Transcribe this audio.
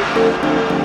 Música